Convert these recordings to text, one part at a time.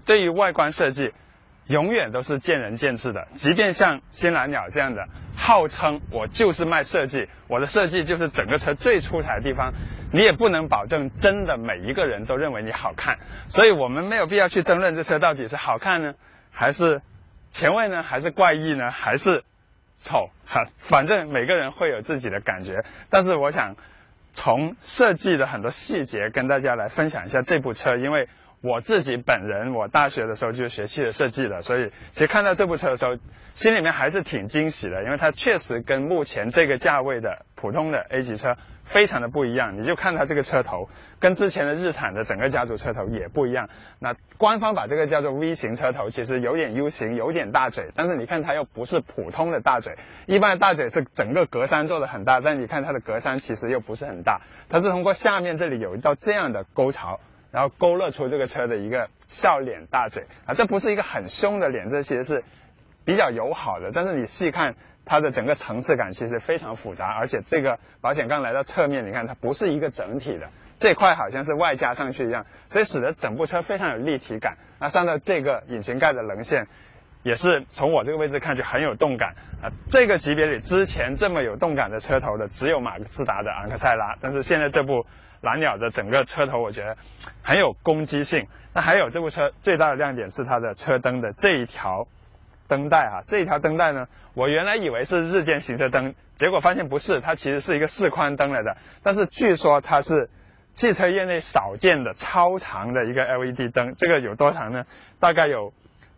对于外观设计，永远都是见仁见智的。即便像新蓝鸟这样的，号称我就是卖设计，我的设计就是整个车最出彩的地方，你也不能保证真的每一个人都认为你好看。所以我们没有必要去争论这车到底是好看呢，还是前卫呢，还是怪异呢，还是丑？哈，反正每个人会有自己的感觉。但是我想从设计的很多细节跟大家来分享一下这部车，因为。我自己本人，我大学的时候就学汽车设计的，所以其实看到这部车的时候，心里面还是挺惊喜的，因为它确实跟目前这个价位的普通的 A 级车非常的不一样。你就看它这个车头，跟之前的日产的整个家族车头也不一样。那官方把这个叫做 V 型车头，其实有点 U 型，有点大嘴，但是你看它又不是普通的大嘴，一般的大嘴是整个格栅做的很大，但你看它的格栅其实又不是很大，它是通过下面这里有一道这样的沟槽。然后勾勒出这个车的一个笑脸大嘴啊，这不是一个很凶的脸，这其实是比较友好的。但是你细看它的整个层次感，其实非常复杂。而且这个保险杠来到侧面，你看它不是一个整体的，这块好像是外加上去一样，所以使得整部车非常有立体感。那上到这个引擎盖的棱线，也是从我这个位置看就很有动感啊。这个级别里之前这么有动感的车头的，只有马自达的昂克赛拉，但是现在这部。蓝鸟的整个车头，我觉得很有攻击性。那还有这部车最大的亮点是它的车灯的这一条灯带啊，这一条灯带呢，我原来以为是日间行车灯，结果发现不是，它其实是一个示宽灯来的。但是据说它是汽车业内少见的超长的一个 LED 灯，这个有多长呢？大概有。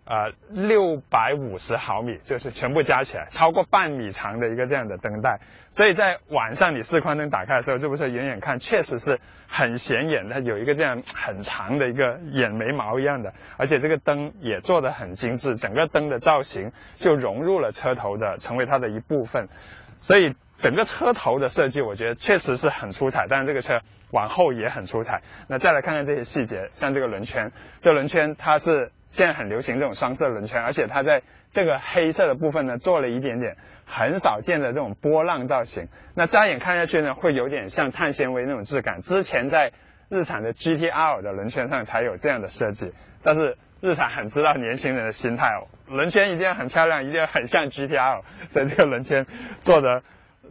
呃，六百五十毫米，就是全部加起来超过半米长的一个这样的灯带，所以在晚上你示宽灯打开的时候，这部车远远看确实是很显眼的，有一个这样很长的一个眼眉毛一样的，而且这个灯也做的很精致，整个灯的造型就融入了车头的，成为它的一部分，所以整个车头的设计我觉得确实是很出彩，但是这个车往后也很出彩。那再来看看这些细节，像这个轮圈，这轮圈它是。现在很流行这种双色轮圈，而且它在这个黑色的部分呢，做了一点点很少见的这种波浪造型。那乍眼看下去呢，会有点像碳纤维那种质感。之前在日产的 GTR 的轮圈上才有这样的设计，但是日产很知道年轻人的心态哦，轮圈一定要很漂亮，一定要很像 GTR，所以这个轮圈做的。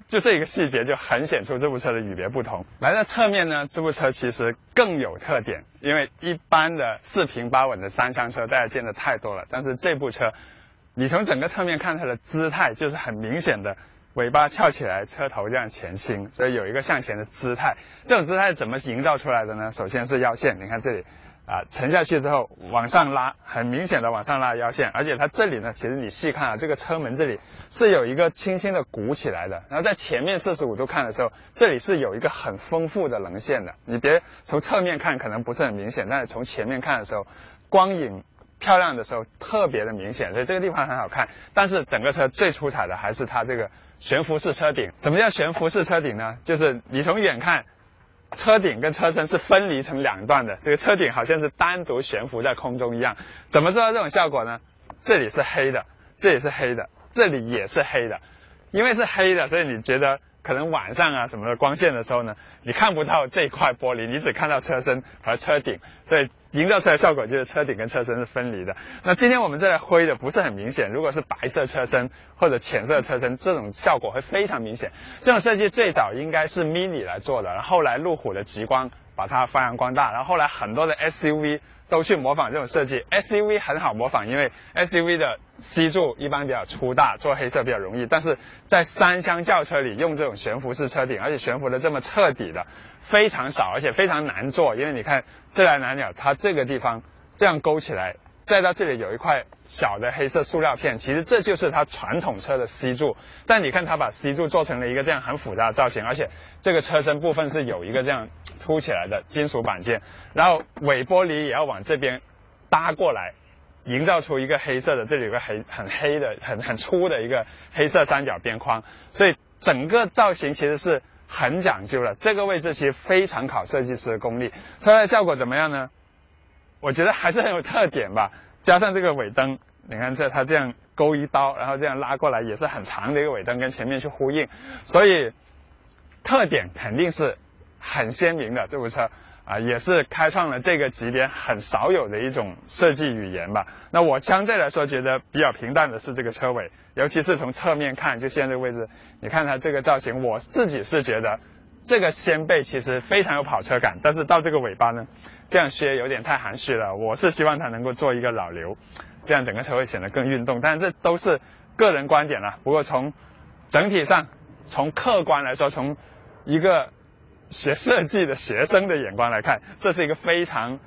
就这一个细节就很显出这部车的与别不同。来到侧面呢，这部车其实更有特点，因为一般的四平八稳的三厢车大家见的太多了，但是这部车，你从整个侧面看它的姿态就是很明显的，尾巴翘起来，车头这样前倾，所以有一个向前的姿态。这种姿态怎么营造出来的呢？首先是腰线，你看这里。啊，沉下去之后往上拉，很明显的往上拉腰线，而且它这里呢，其实你细看啊，这个车门这里是有一个轻轻的鼓起来的，然后在前面四十五度看的时候，这里是有一个很丰富的棱线的。你别从侧面看可能不是很明显，但是从前面看的时候，光影漂亮的时候特别的明显，所以这个地方很好看。但是整个车最出彩的还是它这个悬浮式车顶。什么叫悬浮式车顶呢？就是你从远看。车顶跟车身是分离成两段的，这个车顶好像是单独悬浮在空中一样。怎么做到这种效果呢？这里是黑的，这里是黑的，这里也是黑的，因为是黑的，所以你觉得。可能晚上啊什么的光线的时候呢，你看不到这块玻璃，你只看到车身和车顶，所以营造出来效果就是车顶跟车身是分离的。那今天我们这灰的不是很明显，如果是白色车身或者浅色车身，这种效果会非常明显。这种设计最早应该是 Mini 来做的，然后来路虎的极光把它发扬光大，然后后来很多的 SUV。都去模仿这种设计，SUV 很好模仿，因为 SUV 的 C 柱一般比较粗大，做黑色比较容易。但是在三厢轿车里用这种悬浮式车顶，而且悬浮的这么彻底的非常少，而且非常难做。因为你看自然蓝鸟，它这个地方这样勾起来。再到这里有一块小的黑色塑料片，其实这就是它传统车的 C 柱，但你看它把 C 柱做成了一个这样很复杂的造型，而且这个车身部分是有一个这样凸起来的金属板件，然后尾玻璃也要往这边搭过来，营造出一个黑色的，这里有个黑很黑的很很粗的一个黑色三角边框，所以整个造型其实是很讲究的，这个位置其实非常考设计师的功力，车的效果怎么样呢？我觉得还是很有特点吧，加上这个尾灯，你看这它这样勾一刀，然后这样拉过来也是很长的一个尾灯，跟前面去呼应，所以特点肯定是很鲜明的这部车。啊，也是开创了这个级别很少有的一种设计语言吧。那我相对来说觉得比较平淡的是这个车尾，尤其是从侧面看，就现在这个位置，你看它这个造型，我自己是觉得这个掀背其实非常有跑车感，但是到这个尾巴呢，这样削有点太含蓄了。我是希望它能够做一个老刘，这样整个车会显得更运动。但这都是个人观点了。不过从整体上，从客观来说，从一个。学设计的学生的眼光来看，这是一个非常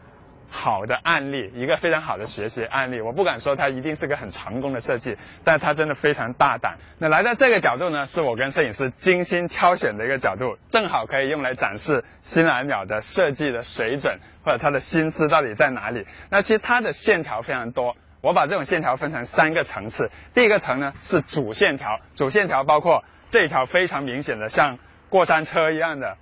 好的案例，一个非常好的学习案例。我不敢说它一定是个很成功的设计，但它真的非常大胆。那来到这个角度呢，是我跟摄影师精心挑选的一个角度，正好可以用来展示新蓝鸟的设计的水准，或者它的心思到底在哪里。那其实它的线条非常多，我把这种线条分成三个层次。第一个层呢是主线条，主线条包括这条非常明显的像过山车一样的。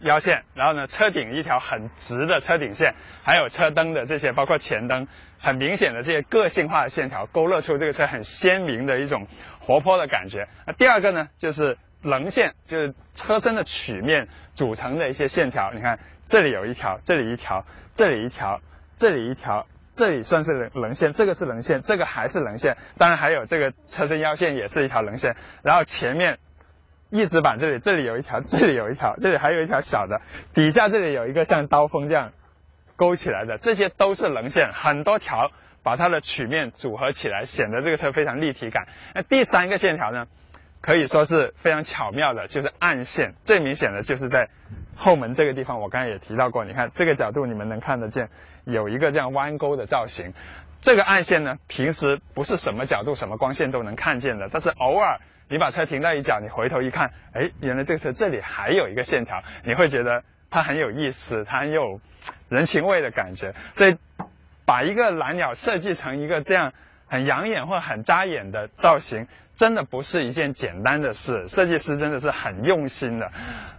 腰线，然后呢，车顶一条很直的车顶线，还有车灯的这些，包括前灯，很明显的这些个性化的线条，勾勒出这个车很鲜明的一种活泼的感觉。那第二个呢，就是棱线，就是车身的曲面组成的一些线条。你看，这里有一条，这里一条，这里一条，这里一条，这里算是棱棱线，这个是棱线，这个还是棱线。当然还有这个车身腰线也是一条棱线，然后前面。翼子板这里，这里有一条，这里有一条，这里还有一条小的，底下这里有一个像刀锋这样勾起来的，这些都是棱线，很多条把它的曲面组合起来，显得这个车非常立体感。那第三个线条呢，可以说是非常巧妙的，就是暗线，最明显的就是在后门这个地方，我刚才也提到过，你看这个角度你们能看得见，有一个这样弯钩的造型，这个暗线呢，平时不是什么角度、什么光线都能看见的，但是偶尔。你把车停在一角，你回头一看，哎，原来这个车这里还有一个线条，你会觉得它很有意思，它很有人情味的感觉。所以，把一个蓝鸟设计成一个这样很养眼或很扎眼的造型，真的不是一件简单的事。设计师真的是很用心的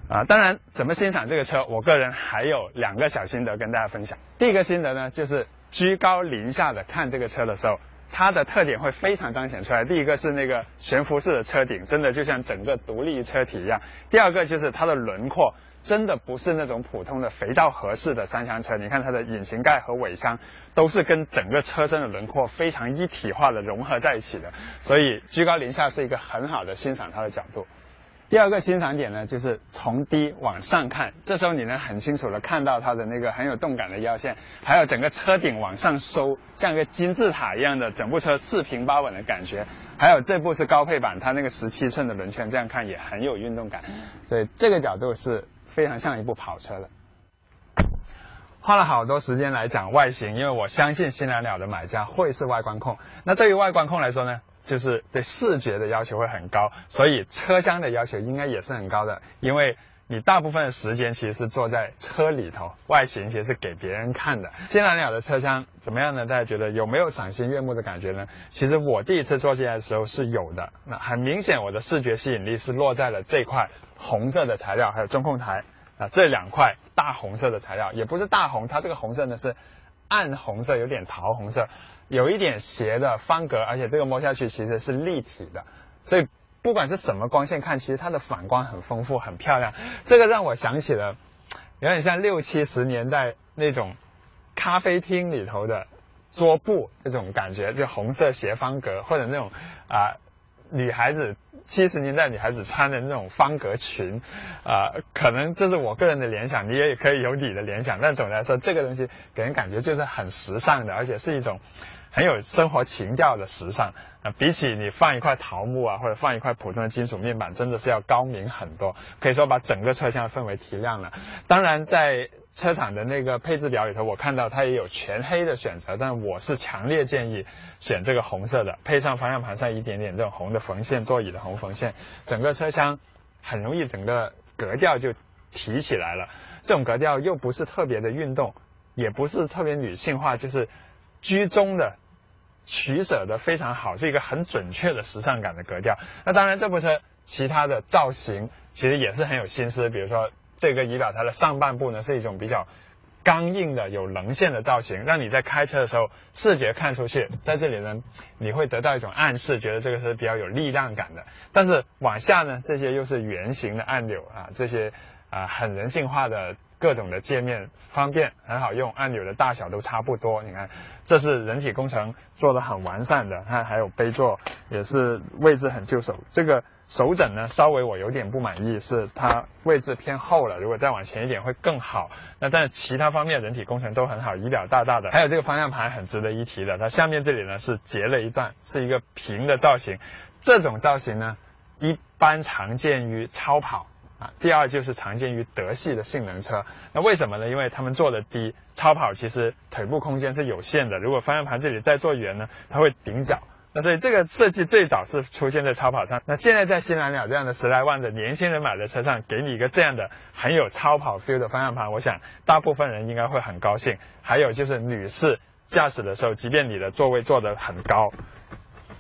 啊！当然，怎么欣赏这个车，我个人还有两个小心得跟大家分享。第一个心得呢，就是居高临下的看这个车的时候。它的特点会非常彰显出来。第一个是那个悬浮式的车顶，真的就像整个独立车体一样。第二个就是它的轮廓，真的不是那种普通的肥皂盒式的三厢车。你看它的引擎盖和尾箱都是跟整个车身的轮廓非常一体化的融合在一起的，所以居高临下是一个很好的欣赏它的角度。第二个欣赏点呢，就是从低往上看，这时候你能很清楚的看到它的那个很有动感的腰线，还有整个车顶往上收，像一个金字塔一样的整部车四平八稳的感觉。还有这部是高配版，它那个十七寸的轮圈，这样看也很有运动感。所以这个角度是非常像一部跑车的。花了好多时间来讲外形，因为我相信新蓝鸟的买家会是外观控。那对于外观控来说呢？就是对视觉的要求会很高，所以车厢的要求应该也是很高的。因为你大部分的时间其实是坐在车里头，外形其实是给别人看的。新蓝鸟的车厢怎么样呢？大家觉得有没有赏心悦目的感觉呢？其实我第一次坐进来的时候是有的。那很明显，我的视觉吸引力是落在了这块红色的材料，还有中控台啊这两块大红色的材料，也不是大红，它这个红色呢是暗红色，有点桃红色。有一点斜的方格，而且这个摸下去其实是立体的，所以不管是什么光线看，其实它的反光很丰富，很漂亮。这个让我想起了有点像六七十年代那种咖啡厅里头的桌布那种感觉，就红色斜方格或者那种啊女孩子七十年代女孩子穿的那种方格裙啊，可能这是我个人的联想，你也可以有你的联想。但总的来说，这个东西给人感觉就是很时尚的，而且是一种。很有生活情调的时尚啊，比起你放一块桃木啊，或者放一块普通的金属面板，真的是要高明很多。可以说把整个车厢的氛围提亮了。当然，在车厂的那个配置表里头，我看到它也有全黑的选择，但我是强烈建议选这个红色的，配上方向盘上一点点这种红的缝线，座椅的红缝线，整个车厢很容易整个格调就提起来了。这种格调又不是特别的运动，也不是特别女性化，就是居中的。取舍的非常好，是一个很准确的时尚感的格调。那当然，这部车其他的造型其实也是很有心思。比如说，这个仪表台的上半部呢是一种比较刚硬的、有棱线的造型，让你在开车的时候视觉看出去，在这里呢你会得到一种暗示，觉得这个是比较有力量感的。但是往下呢，这些又是圆形的按钮啊，这些啊很人性化的各种的界面方便，很好用，按钮的大小都差不多。你看，这是人体工程做的很完善的。看，还有杯座也是位置很就手。这个手枕呢，稍微我有点不满意，是它位置偏后了。如果再往前一点会更好。那但是其他方面人体工程都很好，仪表大大的。还有这个方向盘很值得一提的，它下面这里呢是截了一段，是一个平的造型。这种造型呢，一般常见于超跑。啊，第二就是常见于德系的性能车，那为什么呢？因为他们做的低，超跑其实腿部空间是有限的，如果方向盘这里再做圆呢，它会顶脚。那所以这个设计最早是出现在超跑上，那现在在新蓝鸟这样的十来万的年轻人买的车上，给你一个这样的很有超跑 feel 的方向盘，我想大部分人应该会很高兴。还有就是女士驾驶的时候，即便你的座位坐得很高，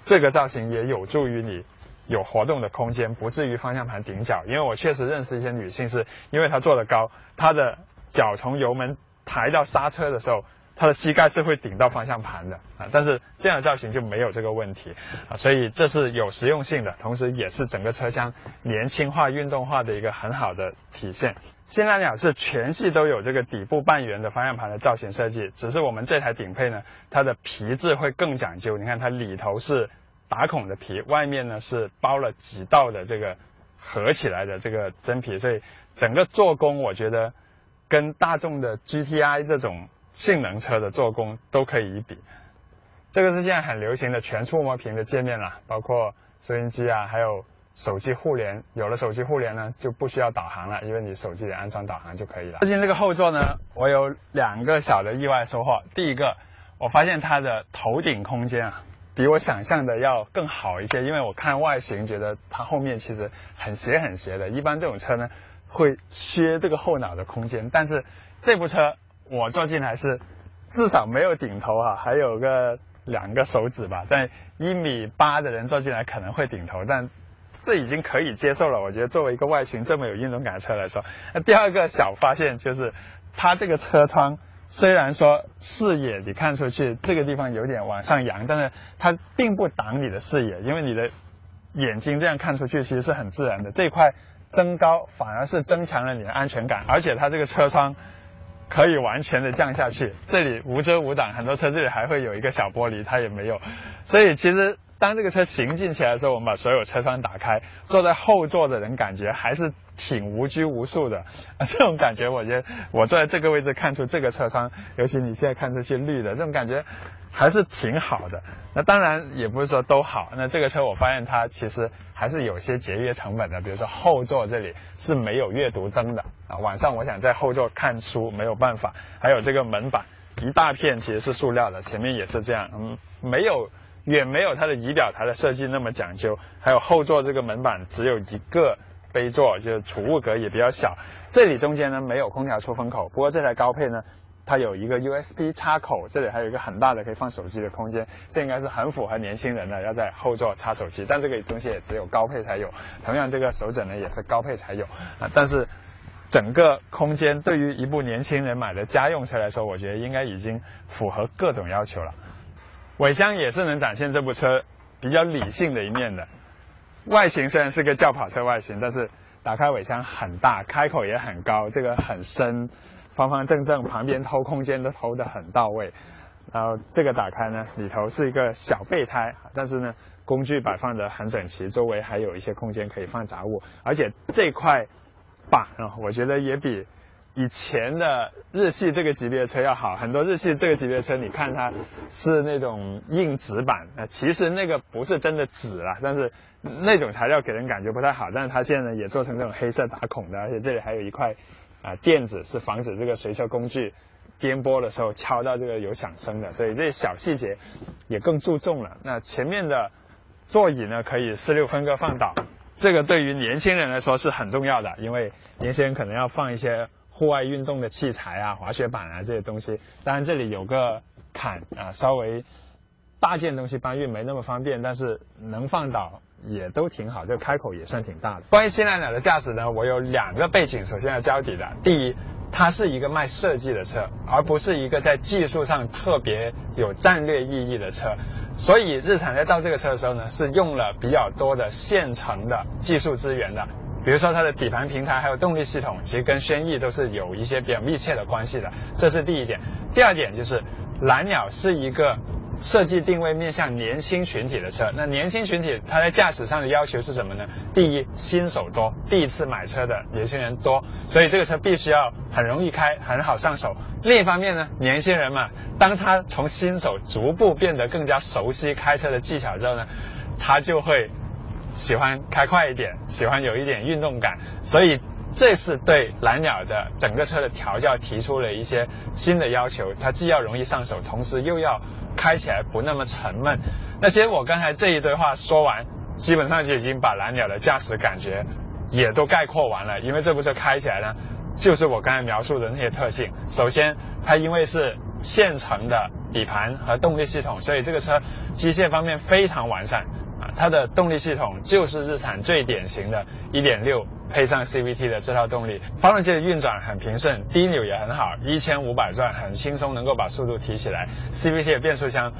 这个造型也有助于你。有活动的空间，不至于方向盘顶脚。因为我确实认识一些女性，是因为她坐得高，她的脚从油门抬到刹车的时候，它的膝盖是会顶到方向盘的啊。但是这样的造型就没有这个问题啊，所以这是有实用性的，同时也是整个车厢年轻化、运动化的一个很好的体现。新蓝鸟是全系都有这个底部半圆的方向盘的造型设计，只是我们这台顶配呢，它的皮质会更讲究。你看它里头是。打孔的皮，外面呢是包了几道的这个合起来的这个真皮，所以整个做工我觉得跟大众的 GTI 这种性能车的做工都可以一比。这个是现在很流行的全触摸屏的界面了，包括收音机啊，还有手机互联。有了手机互联呢，就不需要导航了，因为你手机里安装导航就可以了。最近这个后座呢，我有两个小的意外收获。第一个，我发现它的头顶空间啊。比我想象的要更好一些，因为我看外形觉得它后面其实很斜很斜的。一般这种车呢会削这个后脑的空间，但是这部车我坐进来是至少没有顶头啊，还有个两个手指吧。但一米八的人坐进来可能会顶头，但这已经可以接受了。我觉得作为一个外形这么有运动感的车来说，那第二个小发现就是它这个车窗。虽然说视野你看出去这个地方有点往上扬，但是它并不挡你的视野，因为你的眼睛这样看出去其实是很自然的。这块增高反而是增强了你的安全感，而且它这个车窗可以完全的降下去，这里无遮无挡，很多车这里还会有一个小玻璃，它也没有，所以其实。当这个车行进起来的时候，我们把所有车窗打开，坐在后座的人感觉还是挺无拘无束的啊！这种感觉，我觉得我坐在这个位置看出这个车窗，尤其你现在看出去绿的这种感觉，还是挺好的。那当然也不是说都好。那这个车我发现它其实还是有些节约成本的，比如说后座这里是没有阅读灯的啊，晚上我想在后座看书没有办法。还有这个门板一大片其实是塑料的，前面也是这样，嗯，没有。远没有它的仪表台的设计那么讲究，还有后座这个门板只有一个杯座，就是储物格也比较小。这里中间呢没有空调出风口，不过这台高配呢，它有一个 USB 插口，这里还有一个很大的可以放手机的空间，这应该是很符合年轻人的要在后座插手机。但这个东西也只有高配才有，同样这个手枕呢也是高配才有啊。但是整个空间对于一部年轻人买的家用车来说，我觉得应该已经符合各种要求了。尾箱也是能展现这部车比较理性的一面的。外形虽然是个轿跑车外形，但是打开尾箱很大，开口也很高，这个很深，方方正正，旁边偷空间都偷得很到位。然后这个打开呢，里头是一个小备胎，但是呢，工具摆放得很整齐，周围还有一些空间可以放杂物，而且这块板啊，我觉得也比。以前的日系这个级别的车要好很多，日系这个级别的车，你看它是那种硬纸板，呃，其实那个不是真的纸啊，但是那种材料给人感觉不太好。但是它现在也做成这种黑色打孔的，而且这里还有一块啊垫子，是防止这个随车工具颠簸的时候敲到这个有响声的，所以这些小细节也更注重了。那前面的座椅呢可以四六分割放倒，这个对于年轻人来说是很重要的，因为年轻人可能要放一些。户外运动的器材啊，滑雪板啊这些东西，当然这里有个坎啊，稍微大件东西搬运没那么方便，但是能放倒也都挺好，这开口也算挺大的。关于新蓝鸟的驾驶呢，我有两个背景，首先要交底的。第一，它是一个卖设计的车，而不是一个在技术上特别有战略意义的车，所以日产在造这个车的时候呢，是用了比较多的现成的技术资源的。比如说它的底盘平台还有动力系统，其实跟轩逸都是有一些比较密切的关系的。这是第一点。第二点就是蓝鸟是一个。设计定位面向年轻群体的车，那年轻群体他在驾驶上的要求是什么呢？第一，新手多，第一次买车的年轻人多，所以这个车必须要很容易开，很好上手。另一方面呢，年轻人嘛，当他从新手逐步变得更加熟悉开车的技巧之后呢，他就会喜欢开快一点，喜欢有一点运动感，所以。这是对蓝鸟的整个车的调教提出了一些新的要求，它既要容易上手，同时又要开起来不那么沉闷。那其实我刚才这一堆话说完，基本上就已经把蓝鸟的驾驶感觉也都概括完了。因为这部车开起来呢，就是我刚才描述的那些特性。首先，它因为是现成的底盘和动力系统，所以这个车机械方面非常完善。它的动力系统就是日产最典型的1.6配上 CVT 的这套动力，发动机的运转很平顺，低扭也很好，一千五百转很轻松能够把速度提起来。CVT 的变速箱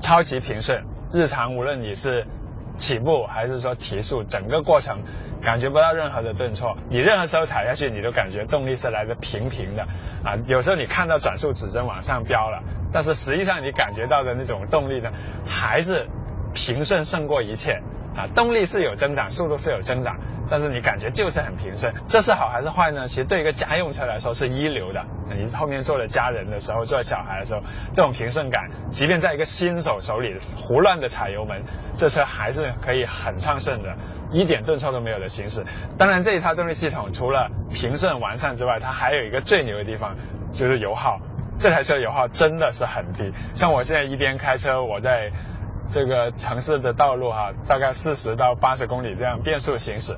超级平顺，日常无论你是起步还是说提速，整个过程感觉不到任何的顿挫，你任何时候踩下去，你都感觉动力是来的平平的啊。有时候你看到转速指针往上飙了，但是实际上你感觉到的那种动力呢，还是。平顺胜过一切啊！动力是有增长，速度是有增长，但是你感觉就是很平顺，这是好还是坏呢？其实对一个家用车来说是一流的。你后面坐了家人的时候，坐小孩的时候，这种平顺感，即便在一个新手手里胡乱的踩油门，这车还是可以很畅顺的，一点顿挫都没有的行驶。当然，这一套动力系统除了平顺完善之外，它还有一个最牛的地方，就是油耗。这台车油耗真的是很低，像我现在一边开车，我在。这个城市的道路哈，大概四十到八十公里这样变速行驶，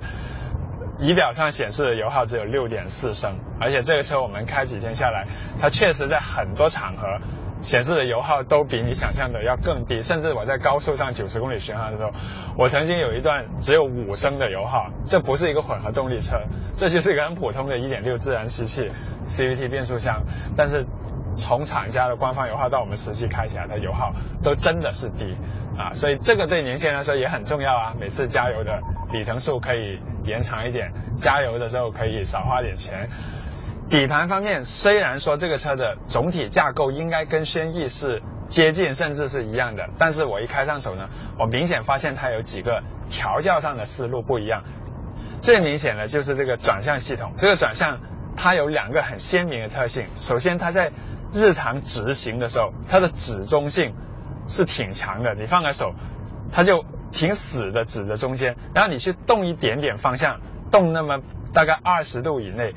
仪表上显示的油耗只有六点四升，而且这个车我们开几天下来，它确实在很多场合显示的油耗都比你想象的要更低，甚至我在高速上九十公里巡航的时候，我曾经有一段只有五升的油耗，这不是一个混合动力车，这就是一个很普通的一点六自然吸气 CVT 变速箱，但是。从厂家的官方油耗到我们实际开起来的油耗都真的是低啊，所以这个对年轻人来说也很重要啊。每次加油的里程数可以延长一点，加油的时候可以少花点钱。底盘方面，虽然说这个车的总体架构应该跟轩逸是接近甚至是一样的，但是我一开上手呢，我明显发现它有几个调教上的思路不一样。最明显的就是这个转向系统，这个转向它有两个很鲜明的特性，首先它在日常执行的时候，它的指中性是挺强的。你放开手，它就挺死的指着中间。然后你去动一点点方向，动那么大概二十度以内，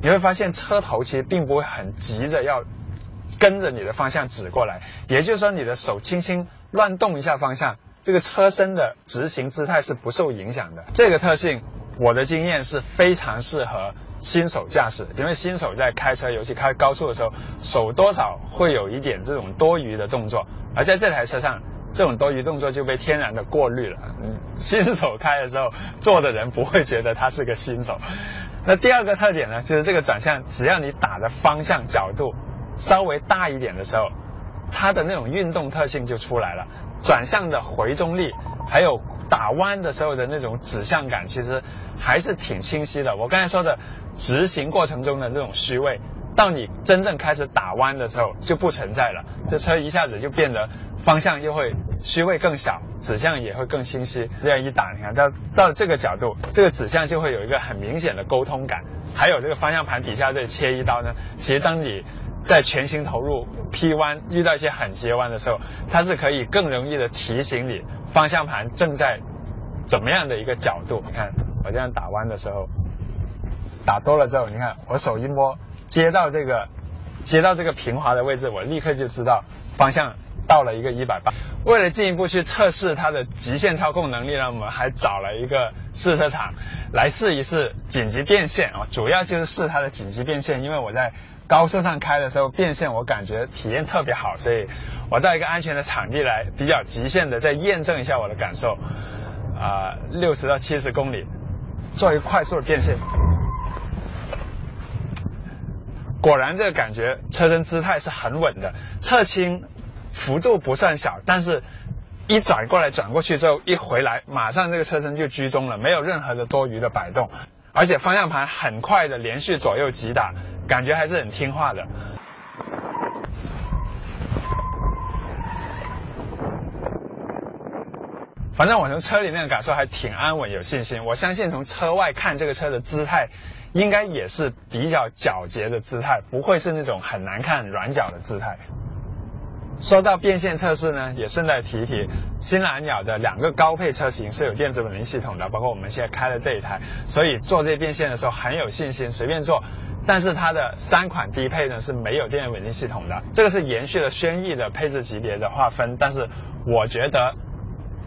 你会发现车头其实并不会很急着要跟着你的方向指过来。也就是说，你的手轻轻乱动一下方向，这个车身的执行姿态是不受影响的。这个特性，我的经验是非常适合。新手驾驶，因为新手在开车，尤其开高速的时候，手多少会有一点这种多余的动作，而在这台车上，这种多余动作就被天然的过滤了。嗯，新手开的时候，坐的人不会觉得他是个新手。那第二个特点呢，就是这个转向，只要你打的方向角度稍微大一点的时候，它的那种运动特性就出来了，转向的回中力，还有打弯的时候的那种指向感，其实还是挺清晰的。我刚才说的。执行过程中的那种虚位，到你真正开始打弯的时候就不存在了。这车一下子就变得方向又会虚位更小，指向也会更清晰。这样一打，你看到到这个角度，这个指向就会有一个很明显的沟通感。还有这个方向盘底下这切一刀呢，其实当你在全心投入劈弯，遇到一些很急弯的时候，它是可以更容易的提醒你方向盘正在怎么样的一个角度。你看我这样打弯的时候。打多了之后，你看我手一摸，接到这个，接到这个平滑的位置，我立刻就知道方向到了一个一百八。为了进一步去测试它的极限操控能力呢，我们还找了一个试车场来试一试紧急变线啊，主要就是试它的紧急变线。因为我在高速上开的时候变线，我感觉体验特别好，所以我到一个安全的场地来比较极限的再验证一下我的感受。啊，六十到七十公里，做一个快速的变线。果然，这个感觉车身姿态是很稳的，侧倾幅度不算小，但是一转过来转过去之后，一回来马上这个车身就居中了，没有任何的多余的摆动。而且方向盘很快的连续左右击打，感觉还是很听话的。反正我从车里面的感受还挺安稳，有信心。我相信从车外看这个车的姿态，应该也是比较皎洁的姿态，不会是那种很难看软脚的姿态。说到变线测试呢，也顺带提一提，新蓝鸟的两个高配车型是有电子稳定系统的，包括我们现在开的这一台，所以做这些变线的时候很有信心，随便做。但是它的三款低配呢是没有电子稳定系统的，这个是延续了轩逸的配置级别的划分，但是我觉得。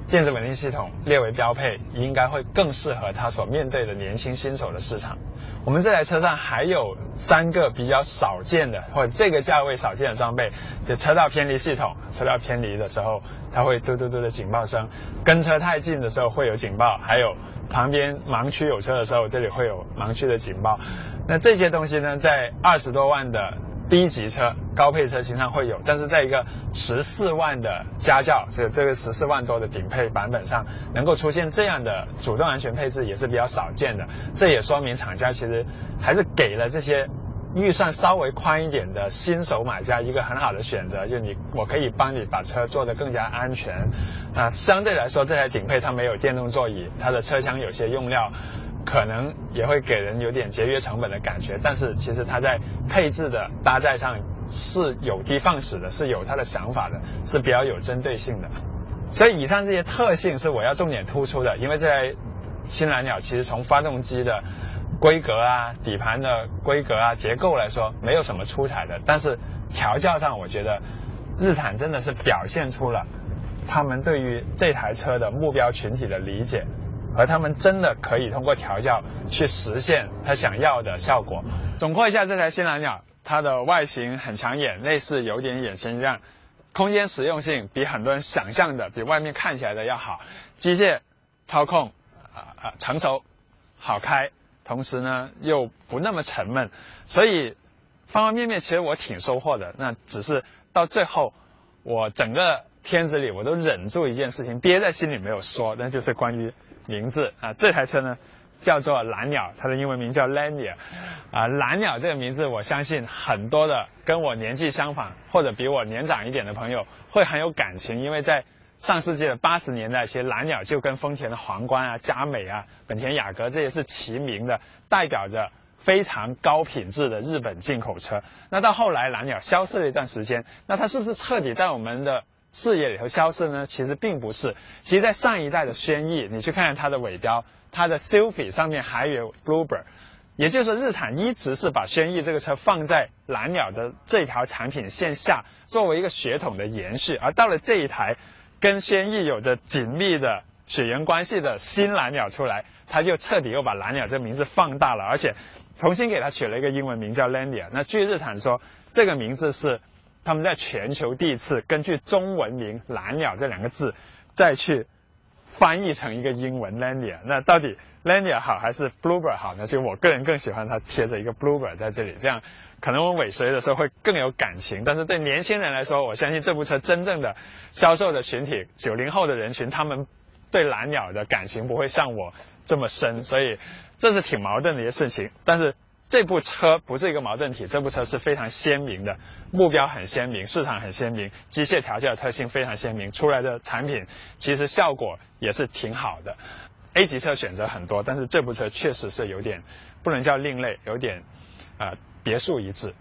电子稳定系统列为标配，应该会更适合它所面对的年轻新手的市场。我们这台车上还有三个比较少见的，或者这个价位少见的装备，就车道偏离系统。车道偏离的时候，它会嘟嘟嘟的警报声；跟车太近的时候会有警报；还有旁边盲区有车的时候，这里会有盲区的警报。那这些东西呢，在二十多万的。低级车、高配车经常会有，但是在一个十四万的家轿，就这个十四万多的顶配版本上，能够出现这样的主动安全配置也是比较少见的。这也说明厂家其实还是给了这些预算稍微宽一点的新手买家一个很好的选择，就你我可以帮你把车做得更加安全。啊，相对来说，这台顶配它没有电动座椅，它的车厢有些用料。可能也会给人有点节约成本的感觉，但是其实它在配置的搭载上是有的放矢的，是有它的想法的，是比较有针对性的。所以以上这些特性是我要重点突出的，因为这台新蓝鸟其实从发动机的规格啊、底盘的规格啊、结构来说没有什么出彩的，但是调教上我觉得日产真的是表现出了他们对于这台车的目标群体的理解。而他们真的可以通过调教去实现他想要的效果。总括一下这台新蓝鸟，它的外形很抢眼，内饰有点眼前一亮，空间实用性比很多人想象的比外面看起来的要好，机械操控啊啊成熟，好开，同时呢又不那么沉闷，所以方方面面其实我挺收获的。那只是到最后，我整个片子里我都忍住一件事情憋在心里没有说，那就是关于。名字啊，这台车呢叫做蓝鸟，它的英文名叫 Lanier。啊，蓝鸟这个名字，我相信很多的跟我年纪相仿或者比我年长一点的朋友会很有感情，因为在上世纪的八十年代，其实蓝鸟就跟丰田的皇冠啊、佳美啊、本田雅阁这些是齐名的，代表着非常高品质的日本进口车。那到后来蓝鸟消失了一段时间，那它是不是彻底在我们的？视野里头消失呢？其实并不是。其实，在上一代的轩逸，你去看看它的尾标，它的 Sylphy 上面还有 Bluebird，也就是说，日产一直是把轩逸这个车放在蓝鸟的这条产品线下，作为一个血统的延续。而到了这一台跟轩逸有着紧密的血缘关系的新蓝鸟出来，它就彻底又把蓝鸟这名字放大了，而且重新给它取了一个英文名叫 Landia。那据日产说，这个名字是。他们在全球第一次根据中文名“蓝鸟”这两个字，再去翻译成一个英文 “Lanier”。那到底 “Lanier” 好还是 “Bluebird” 好呢？就我个人更喜欢它贴着一个 “Bluebird” 在这里，这样可能我尾随的时候会更有感情。但是对年轻人来说，我相信这部车真正的销售的群体，九零后的人群，他们对蓝鸟的感情不会像我这么深，所以这是挺矛盾的一些事情。但是。这部车不是一个矛盾体，这部车是非常鲜明的，目标很鲜明，市场很鲜明，机械调教的特性非常鲜明，出来的产品其实效果也是挺好的。A 级车选择很多，但是这部车确实是有点不能叫另类，有点呃别树一帜。